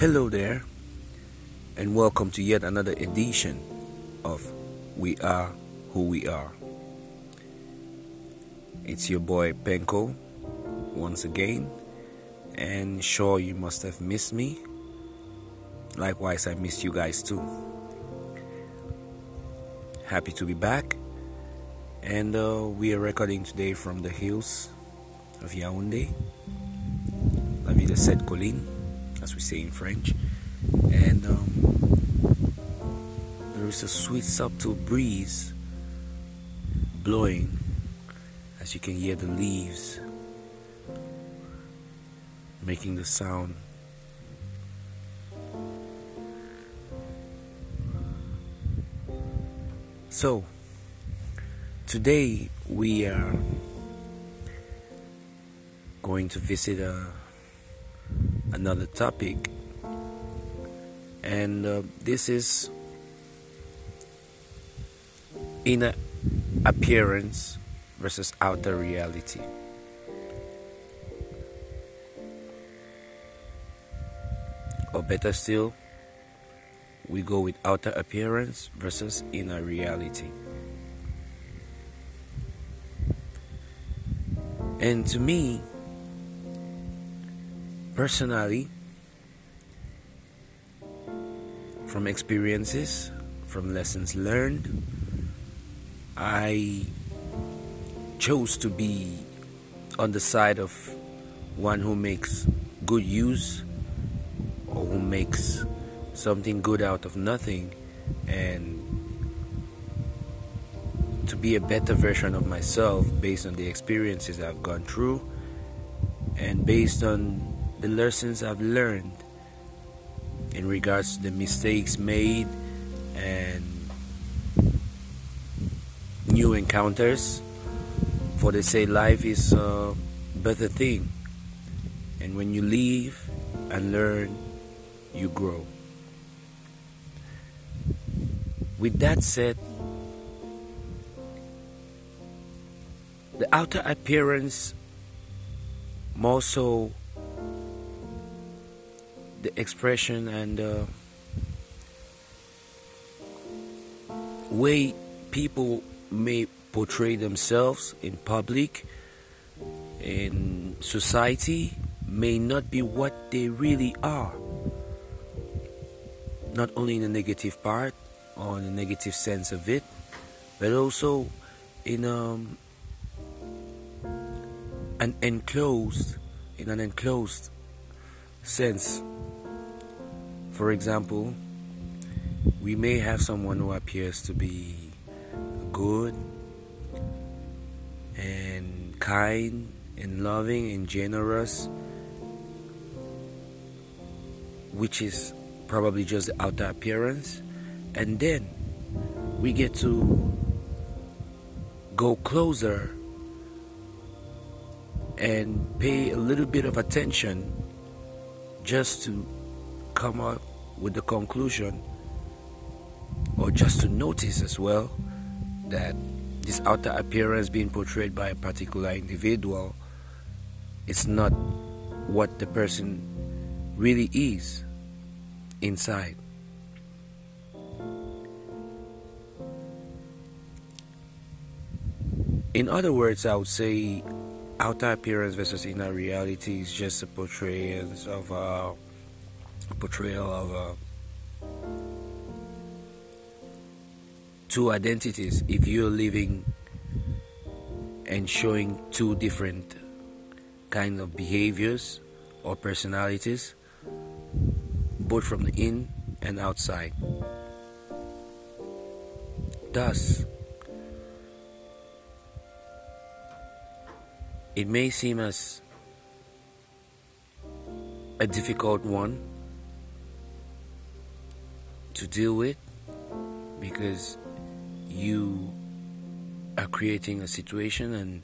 Hello there, and welcome to yet another edition of We Are Who We Are. It's your boy Penko once again, and sure you must have missed me. Likewise, I miss you guys too. Happy to be back, and uh, we are recording today from the hills of Yaoundé. La ville de Sept Collines, as we say in French, and um, there is a sweet, subtle breeze blowing as you can hear the leaves making the sound. So, today we are going to visit uh, another topic, and uh, this is inner appearance versus outer reality. Or better still, we go with outer appearance versus inner reality. And to me, personally, from experiences, from lessons learned, I chose to be on the side of one who makes good use or who makes something good out of nothing and to be a better version of myself based on the experiences I've gone through and based on the lessons I've learned in regards to the mistakes made and new encounters. For they say life is a better thing. And when you leave and learn you grow. With that said the outer appearance more so the expression and uh, way people may portray themselves in public, in society, may not be what they really are. Not only in a negative part or in a negative sense of it, but also in um, an enclosed, in an enclosed sense. For example, we may have someone who appears to be good and kind and loving and generous, which is probably just the outer appearance, and then we get to go closer and pay a little bit of attention just to come up with the conclusion or just to notice as well that this outer appearance being portrayed by a particular individual is not what the person really is inside. In other words, I would say outer appearance versus inner reality is just a portrayal of a portrayal of a two identities. If you're living and showing two different kind of behaviors or personalities both from the in and outside. Thus it may seem as a difficult one to deal with because you are creating a situation and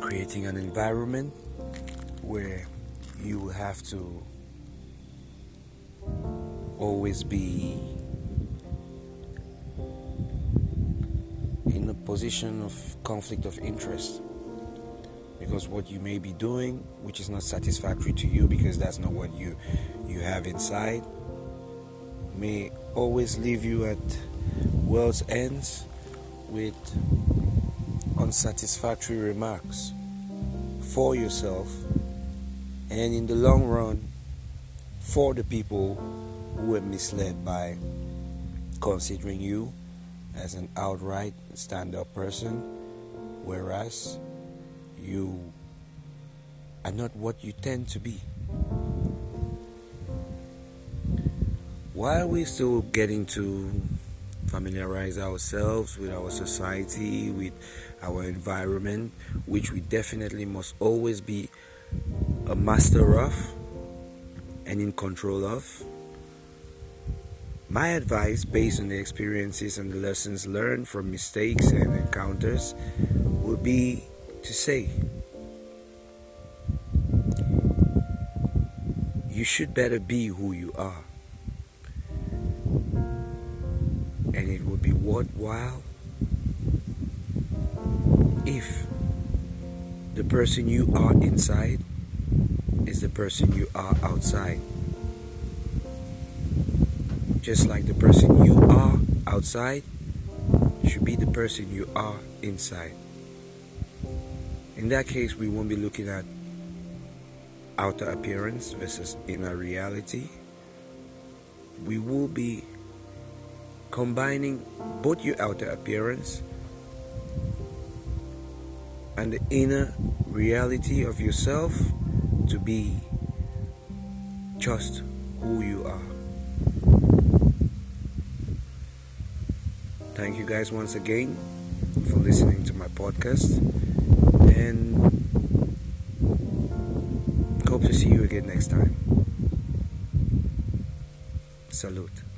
creating an environment where you have to always be in a position of conflict of interest because what you may be doing which is not satisfactory to you because that's not what you you have inside may always leave you at world's ends with unsatisfactory remarks for yourself and in the long run for the people who were misled by considering you as an outright stand up person, whereas you are not what you tend to be. While we're still getting to familiarize ourselves with our society, with our environment, which we definitely must always be a master of and in control of. My advice, based on the experiences and the lessons learned from mistakes and encounters, would be to say, You should better be who you are. And it would be worthwhile if the person you are inside is the person you are outside. Just like the person you are outside should be the person you are inside. In that case, we won't be looking at outer appearance versus inner reality. We will be combining both your outer appearance and the inner reality of yourself to be just who you are. Thank you guys once again for listening to my podcast and hope to see you again next time. Salute.